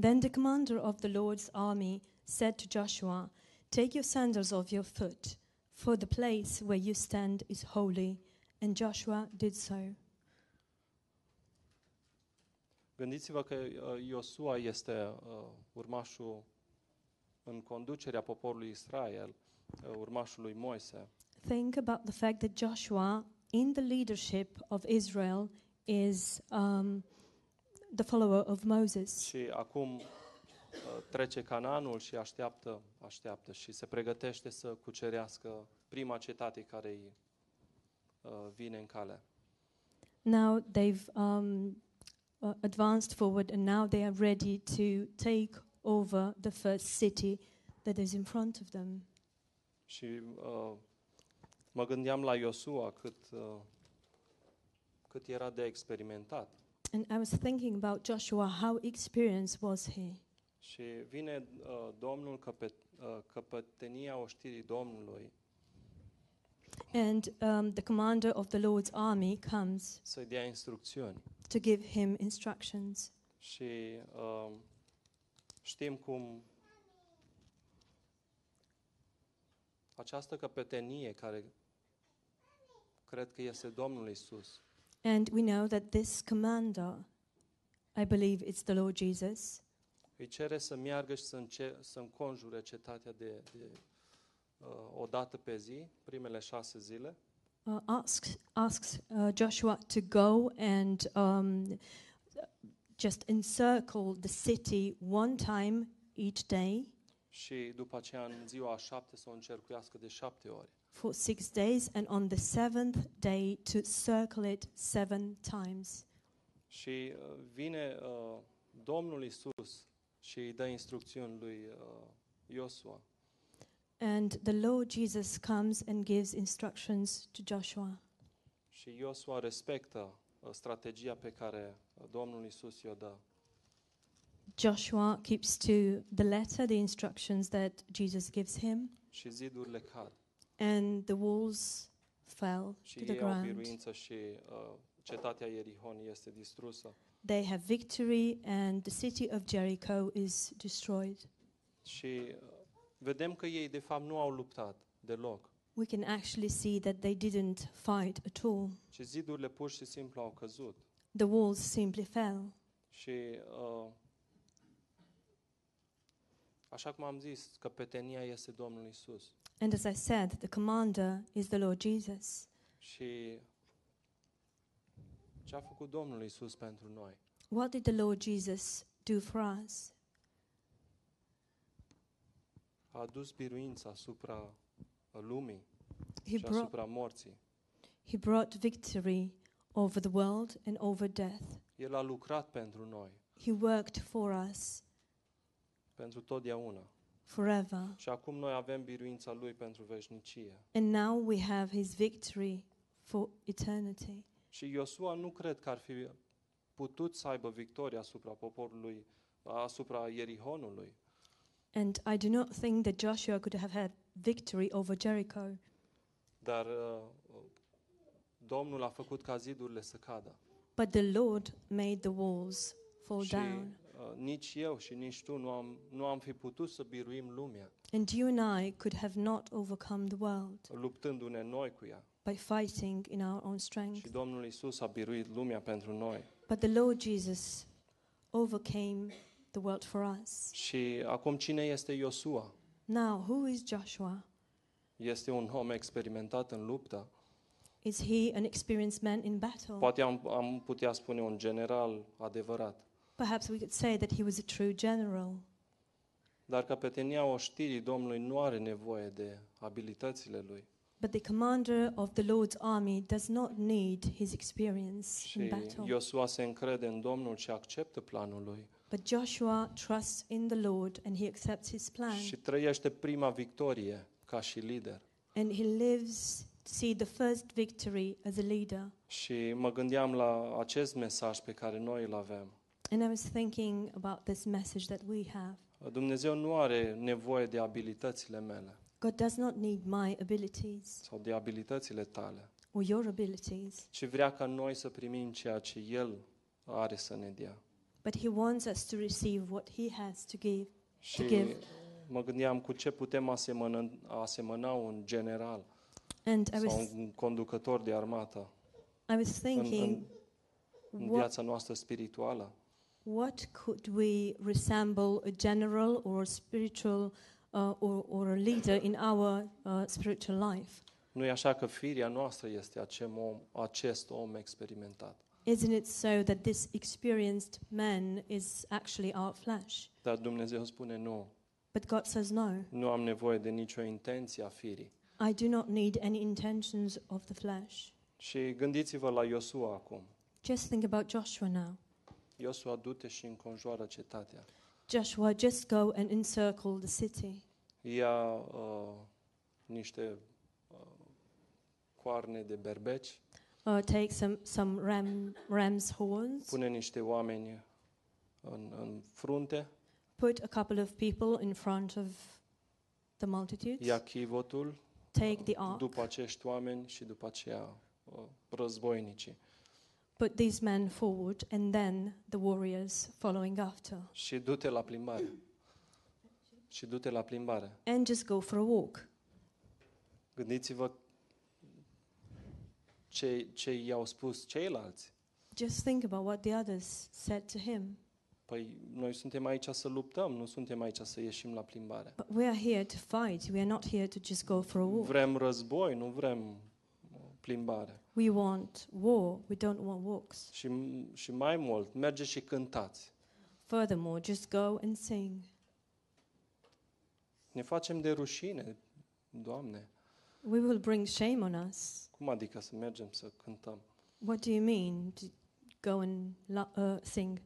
Then the commander of the Lord's army said to Joshua, Take your sandals off your foot, for the place where you stand is holy. And Joshua did so. Gândiți-vă că uh, Iosua este uh, urmașul în conducerea poporului Israel, uh, urmașul lui Moise. Think about the fact that Joshua, in the leadership of Israel, is um, the follower of Moses. Și acum uh, trece Canaanul și așteaptă, așteaptă și se pregătește să cucerească prima cetate care îi uh, vine în cale. Now they've um, uh, advanced forward and now they are ready to take over the first city that is in front of them. Și uh, mă gândeam la Iosua cât, uh, cât era de experimentat. And I was thinking about Joshua, how experienced was he? Și vine uh, Domnul căpet, uh, căpătenia oștirii Domnului And um, the commander of the Lord's army comes să-i dea instrucțiuni. to give him instructions. Și uh, știm cum această căpetenie care cred că este Domnul Isus, And we know that this commander, I believe it's the Lord Jesus, îi cere să meargă și să, înce- să înconjure cetatea de, de uh, o dată pe zi, primele șase zile, uh, asks, asks uh, Joshua to go and um, just encircle the city one time each day. Și după aceea în ziua a șapte să o încercuiască de șapte ori. For six days, and on the seventh day to circle it seven times. Și uh, vine uh, Domnul Isus și îi dă instrucțiuni lui uh, Iosua. And the Lord Jesus comes and gives instructions to Joshua. Și Iosua respectă uh, strategia pe care uh, Domnul Isus i-o dă. Joshua keeps to the letter the instructions that Jesus gives him, Și zidurile cad. And the walls fell Și to the ei au ground. biruință și uh, cetatea Ierihon este distrusă. They have victory, and the city of Jericho is destroyed. Și uh, vedem că ei de fapt nu au luptat deloc. We can actually see that they didn't fight at all. Și zidurile pur și simplu au căzut. The walls simply fell. Și uh, așa cum am zis, căpetenia este Domnul Isus. And as I said, the commander is the Lord Jesus. Și ce a făcut Domnul Isus pentru noi? What did the Lord Jesus do for us? A adus biruința asupra lumii He și brought, asupra morții. he brought victory over the world and over death. El a lucrat pentru noi, He worked for us pentru totdeauna. Forever. Și acum noi avem biruința Lui pentru veșnicie. And now we have his victory for eternity. Și Iosua nu cred că ar fi putut să aibă victoria asupra poporului, asupra Ierihonului. And I do not think that Joshua could have had victory over Jericho, Dar uh, Domnul a făcut ca zidurile să cadă. but the Lord made the walls fall și down. Uh, nici eu și nici tu nu am, nu am fi putut să biruim lumea, And you and I could have not overcome the world luptându-ne noi cu ea. by fighting in our own Și strength. Domnul Isus a biruit lumea pentru noi. But the Lord Jesus overcame the world for us. Și acum cine este Iosua? Now, who is Joshua? Este un om experimentat în luptă. Is he an experienced man in battle? Poate am, am putea spune un general adevărat. Perhaps we could say that he was a true general. Dar căpetenia oștirii Domnului nu are nevoie de abilitățile lui. But the commander of the Lord's army does not need his experience Și in battle. Iosua se încrede în Domnul și acceptă planul lui. But Joshua trusts in the Lord and he accepts his plan. Și trăiește prima victorie ca și lider. And he lives to see the first victory as a leader. Și mă gândeam la acest mesaj pe care noi îl avem. And I was thinking about this message that we have. Dumnezeu nu are nevoie de abilitățile mele God does not need my abilities sau de abilitățile tale, or your abilities, ci vrea ca noi să primim ceea ce El are să ne dea. but he wants us to receive what he has to give. Și give. mă gândeam cu ce putem asemăna, asemăna un general And I sau was un conducător de armată I was în, în, thinking în what viața noastră spirituală. What could we resemble a general or a spiritual uh, or, or a leader in our uh, spiritual life? Nu e așa că firia noastră este acem om, acest om experimentat. Isn't it so that this experienced man is actually our flesh? Dar Dumnezeu spune nu, But God says no. nu am nevoie de nicio intenție a firii. I do not need any intentions of the flesh. Și gândiți-vă la Iosua acum. Just think about Joshua now. Iosua du-te și înconjoară cetatea. Joshua, just go and encircle the city. Ia uh, niște uh, coarne de berbeci, Uh, take some, some ram, ram's horns, pune niște oameni în, în frunte, put a couple of people in front of the multitudes, ia chivotul, take the ark, după acești oameni și după aceea uh, războinicii. Put these men forward, and then the warriors following after. Și du-te la plimbare. Și du-te la plimbare. And just go for a walk. Gândiți-vă ce, ce i-au spus ceilalți. Just think about what the others said to him. Păi noi suntem aici să luptăm, nu suntem aici să ieșim la plimbare. But we are here to fight. We are not here to just go for a walk. Vrem război, nu vrem uh, plimbare. We want war, we don't want walks. Și, și mai mult, mergeți și cântați. Furthermore, just go and sing. Ne facem de rușine, Doamne. We will bring shame on us. Cum adică să mergem să cântăm? What do you mean to go and lo- uh, sing?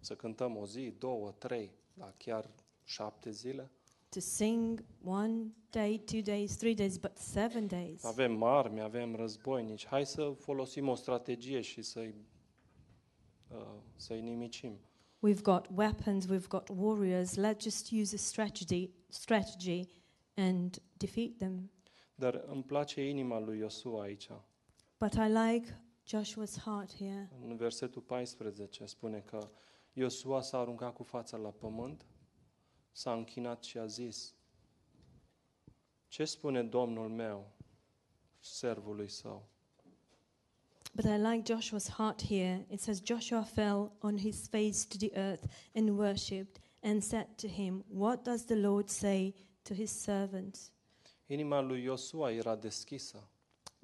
Să cântăm o zi, două, trei, la chiar șapte zile? To sing one day, two days, three days, but seven days. Avem arme, avem războinici. Hai să folosim o strategie și să-i, uh, să-i nimicim. We've got weapons, we've got warriors. Let's just use a strategy, strategy and defeat them. Dar îmi place inima lui Iosua aici. But I like Joshua's heart here. În versetul 14 spune că Iosua s-a aruncat cu fața la pământ, s-a închinat și a zis, Ce spune Domnul meu, servului său? But I like Joshua's heart here. It says, Joshua fell on his face to the earth and worshipped and said to him, What does the Lord say to his servants? Inima lui Iosua era deschisă,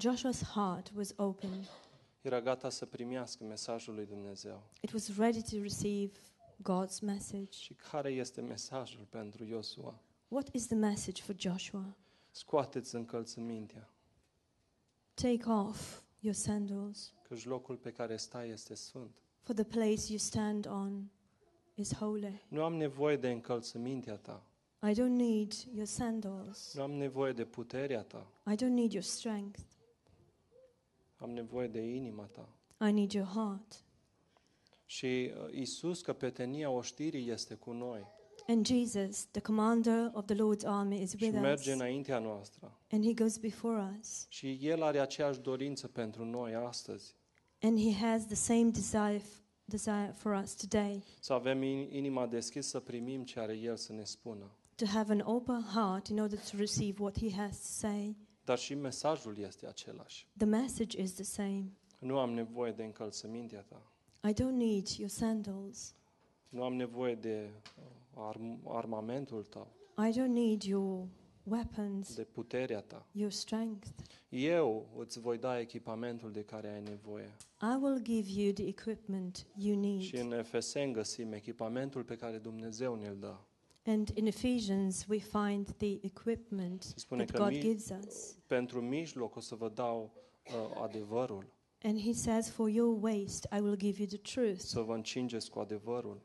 Joshua's heart was open. era gata să primească mesajul lui Dumnezeu. It was ready to receive God's message. Și care este mesajul pentru Iosua? What is the message for Joshua? Scoateți încălțămintea, Take off your sandals, că locul pe care stai este sfânt. for the place you stand on is holy. Nu am nevoie de încălțămintea ta, I don't need your sandals. nu am nevoie de puterea ta, I don't need your strength. am nevoie de inima ta. I need your heart. Și uh, Isus, căpetenia oștirii, este cu noi And Jesus, the commander of the Lord's army, is și with us. merge înaintea noastră. And he goes before us. Și El are aceeași dorință pentru noi astăzi, And he has the same desire, f- desire for us today să avem in- inima deschisă să primim ce are El să ne spună. to have an open heart in order to receive what he has to say. Dar și mesajul este același. The message is the same. Nu am nevoie de încălțămintea ta. I don't need your sandals. Nu am nevoie de uh, arm- armamentul tău, I don't need your weapons, de puterea ta. your strength. Eu îți voi da echipamentul de care ai nevoie. I will give you the equipment you need. Și în Efeseni găsim echipamentul pe care Dumnezeu ne-l dă. And in Ephesians, we find the equipment Se spune that că God mi- gives us. pentru mijloc o să vă dau uh, adevărul, And he says, For your waist, I will give you the truth să vă încingeți cu adevărul.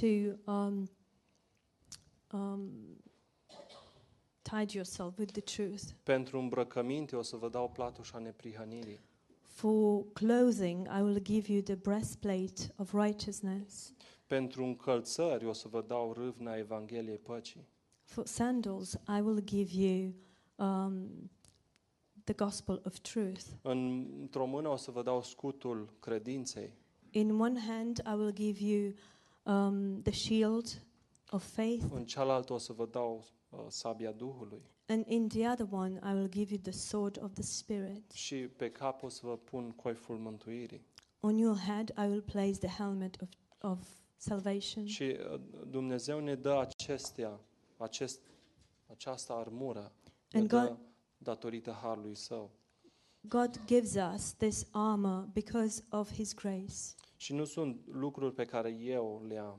to um, um, tide yourself with the truth. Pentru îmbrăcăminte o să vă dau platușa neprihănirii. For clothing, I will give you the breastplate of righteousness. Pentru încălțări o să vă dau râvna Evangheliei păcii. For sandals, I will give you um, the gospel of truth. În, într-o mână o să vă dau scutul credinței. In one hand, I will give you um, the shield of faith, În cealaltă o să vă dau uh, sabia Duhului. and in the other one, I will give you the sword of the Spirit. Și pe cap o să vă pun coiful mântuirii. On your head, I will place the helmet of, of salvation. Și uh, Dumnezeu ne dă acestea, acest, această armură, ne And dă God- datorită harului său. God gives us this armor because of His grace. Și nu sunt lucruri pe care eu le am.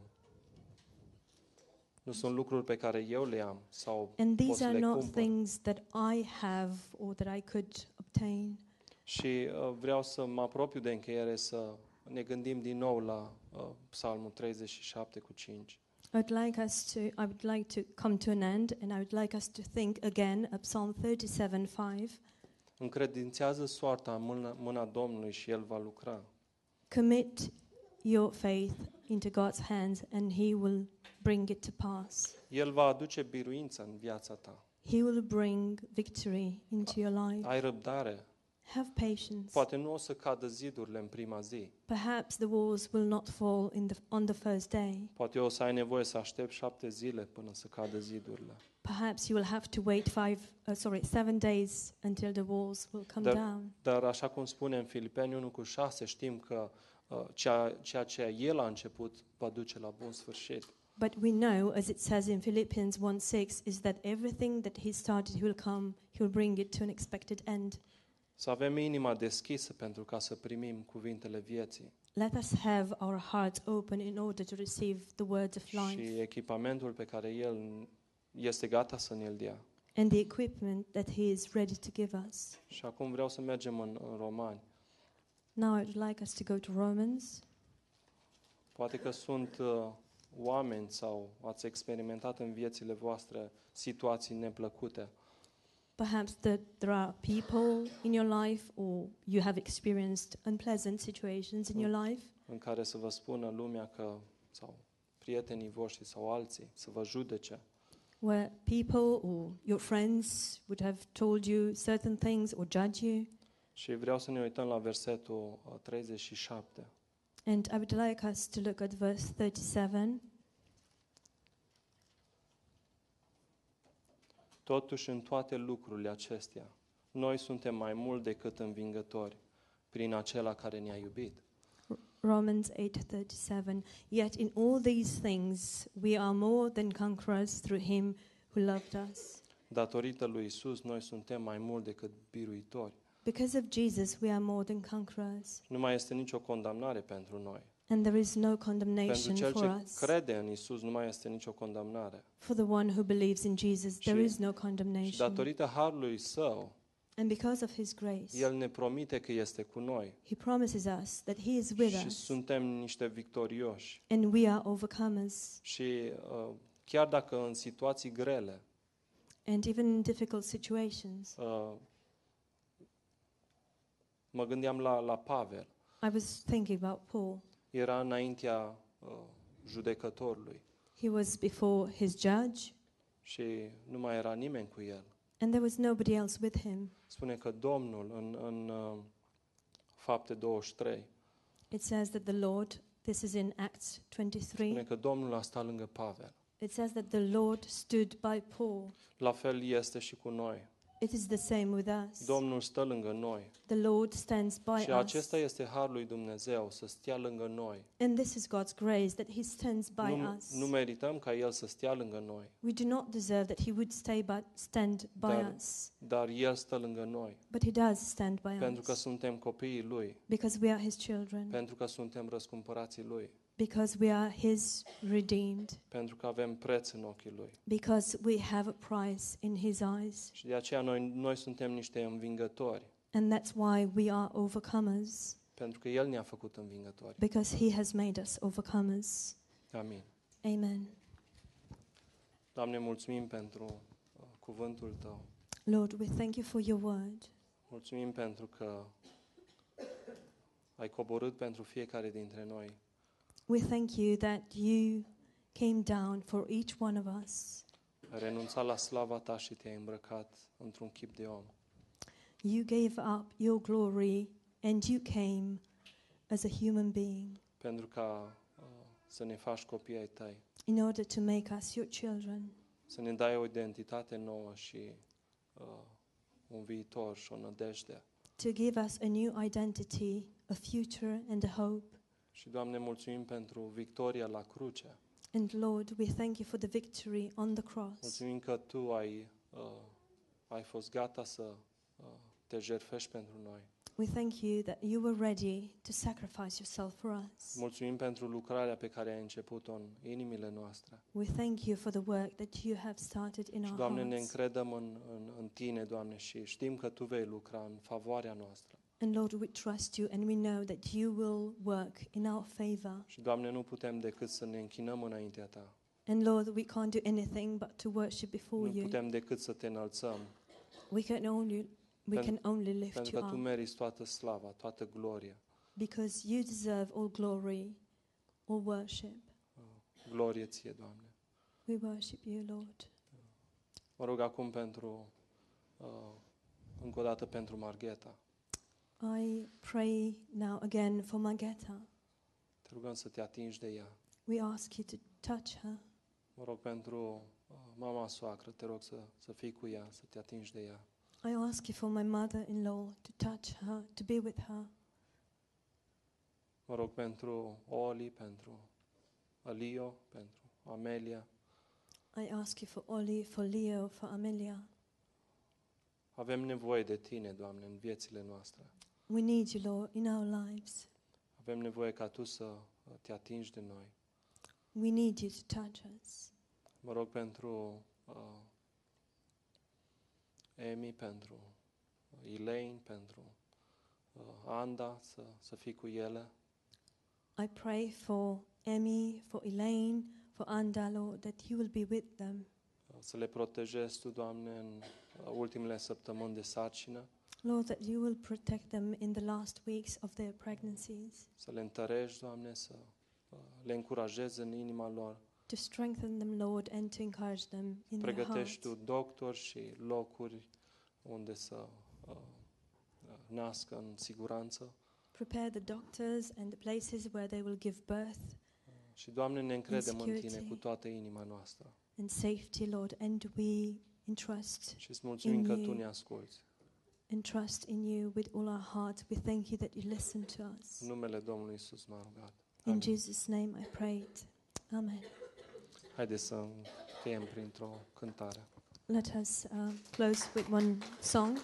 Nu sunt lucruri pe care eu le am sau And pot these să are le not cumpăr. things that I have or that I could obtain. Și uh, vreau să mă apropiu de încheiere să ne gândim din nou la uh, Psalmul 37 cu 5. I would like us to I would like to come to an end and I would like us to think again of Psalm 37:5. Încredințează soarta în mâna, mâna Domnului și El va lucra. Commit your faith into God's hands and he will bring it to pass. El va aduce biruință în viața ta. He will bring victory into your life. Ai răbdare. Have patience. Poate nu o să cadă zidurile în prima zi. Perhaps the walls will not fall in the, on the first day. Poate o să ai nevoie să aștepți șapte zile până să cadă zidurile. Perhaps you will have to wait five, uh, sorry, seven days until the walls will come Dar- down. Dar așa cum spune în Filipeni 1 cu 6, știm că uh, ceea, ceea ce El a început va duce la bun sfârșit. But we know, as it says in Philippians 1 6, is that everything that He started, He will come, He will bring it to an expected end. Să avem inima deschisă pentru ca să primim cuvintele vieții Let us have our hearts open in order to receive the words of și life echipamentul pe care El este gata să ne-l dea. and the equipment that He is ready to give us. Și acum vreau să mergem în, în Romani. Now, I'd like us to go to Romans. Poate că sunt uh, oameni sau ați experimentat în viețile voastre situații neplăcute Perhaps that there are people in your life, or you have experienced unpleasant situations in your life în care să vă spună lumea că, sau prietenii voștri sau alții, să vă judece. where people or your friends would have told you certain things or judge you. Și vreau să ne uităm la versetul uh, 37. And I would like us to look at verse 37. Totuși, în toate lucrurile acestea, noi suntem mai mult decât învingători prin acela care ne-a iubit. Romans 8:37 Yet in all these things we are more than conquerors through him who loved us. Datorită lui Isus, noi suntem mai mult decât biruitori. Because of Jesus we are more than conquerors Nu mai este nicio condamnare pentru noi. And there is no Pentru condemnation cel for ce us. crede în Isus, nu mai este nicio condamnare. For the one who believes in Jesus there Și- is no Și condemnation. datorită harului său, And because of his grace El ne promite că este cu noi. he promises us that he is with Și us suntem niște victorioși. and we are overcomers. Și uh, chiar dacă în situații grele, And even in difficult situations. uh, mă gândeam la, la Pavel. I was thinking about Paul. Era înaintea uh, judecătorului He was before his judge, și nu mai era nimeni cu el. and there was nobody else with him. Spune că Domnul în, în uh, fapte 23 It says that the Lord, this is in Acts spune 23, că Domnul a stat lângă Pavel. it says that the Lord stood by Paul. La fel este și cu noi. It is the same with us. Domnul stă lângă noi. The Lord stands by Și us. acesta este harul lui Dumnezeu, să stea lângă noi. And this is God's grace that He stands by Nu, us. nu merităm ca El să stea lângă noi, We do not deserve that He would stay but stand by Dar- us, dar El stă lângă noi. but He does stand by Pentru că us suntem copiii Lui, because we are His children, pentru că suntem răscumpărații Lui, because we are His redeemed, pentru că avem preț în ochii Lui. because we have a price in His eyes. Și de aceea noi, noi suntem niște învingători, And that's why we are overcomers, pentru că El ne-a făcut învingători. because He has made us overcomers. Amin. Amen. Doamne, mulțumim pentru uh, cuvântul Tău. Lord, we thank you for your word. Mulțumim pentru că ai coborât pentru fiecare dintre noi We thank you that you came down for each one of us. ai renunțat la slava Ta și te-ai îmbrăcat într-un chip de om. You gave up your glory and you came as a human being pentru ca uh, să ne faci copii ai tăi, in order to make us your children, să ne dai o identitate nouă și uh, un viitor și o nădejde. to give us a new identity, a future, and a hope. Și, Doamne, mulțumim pentru victoria la cruce. And Lord, we thank you for the victory on the cross. Mulțumim că Tu ai, uh, ai fost gata să uh, te jertfești pentru noi. We thank you that you were ready to sacrifice yourself for us. Mulțumim pentru lucrarea pe care ai început-o în inimile noastre. We thank you for the work that you have started in Și, our Doamne, ne hearts. încredem în, în, în Tine, Doamne, și știm că Tu vei lucra în favoarea noastră. And Lord, we trust you and we know that you will work in our favor. Și, Doamne, nu putem decât să ne închinăm înaintea Ta. And Lord, we can't do anything but to worship before Nu you. putem decât să Te înălțăm, We can only we Pen- can only lift pentru you că Tu up meriți toată slava, toată gloria. because you deserve all glory, all worship. Glorie Ție, Doamne. We worship you, Lord. Mă rog acum pentru, uh, încă o dată pentru Margheta. I pray now again for Margetta. Te rugăm să Te atingi de ea. We ask you to touch her. Mă rog pentru uh, mama soacră, te rog să, să fii cu ea, să Te atingi de ea. I ask you for my mother-in-law to touch her, to be with her. Mă rog pentru Oli, pentru Alio, pentru Amelia. I ask you for Oli, for Leo, for Amelia. Avem nevoie de Tine, Doamne, în viețile noastre. We need you, Lord, in our lives. Avem nevoie ca Tu să uh, te atingi de noi. We need you to touch us. Mă rog pentru uh, Emi, pentru uh, Elaine, pentru uh, Anda, să, să fii cu ele. I pray for Emmy, for Elaine, for Anda, Lord, that you will be with them. Uh, Să le protejezi Tu, Doamne, în uh, ultimele săptămâni de sarcină. Lord, that you will protect them in the last weeks of their pregnancies, Să le întărești, Doamne, să uh, le încurajezi în inima lor. to strengthen them, Lord, and to encourage them in their hearts. Pregătești Tu doctori și locuri unde să uh, uh, nască în siguranță. Prepare the doctors and the places where they will give birth Și, Doamne, ne încredem în Tine security. cu toată inima noastră. and safety, Lord, and we entrust Și îți mulțumim că In Tu you. ne asculți. Entrust in you with all our heart. We thank you that you listen to us. În numele Domnului Isus m-a rugat. In Amin. Jesus' name I prayed. Amen. Haideți să încheiem printr-o cântare. Let us uh, close with one song.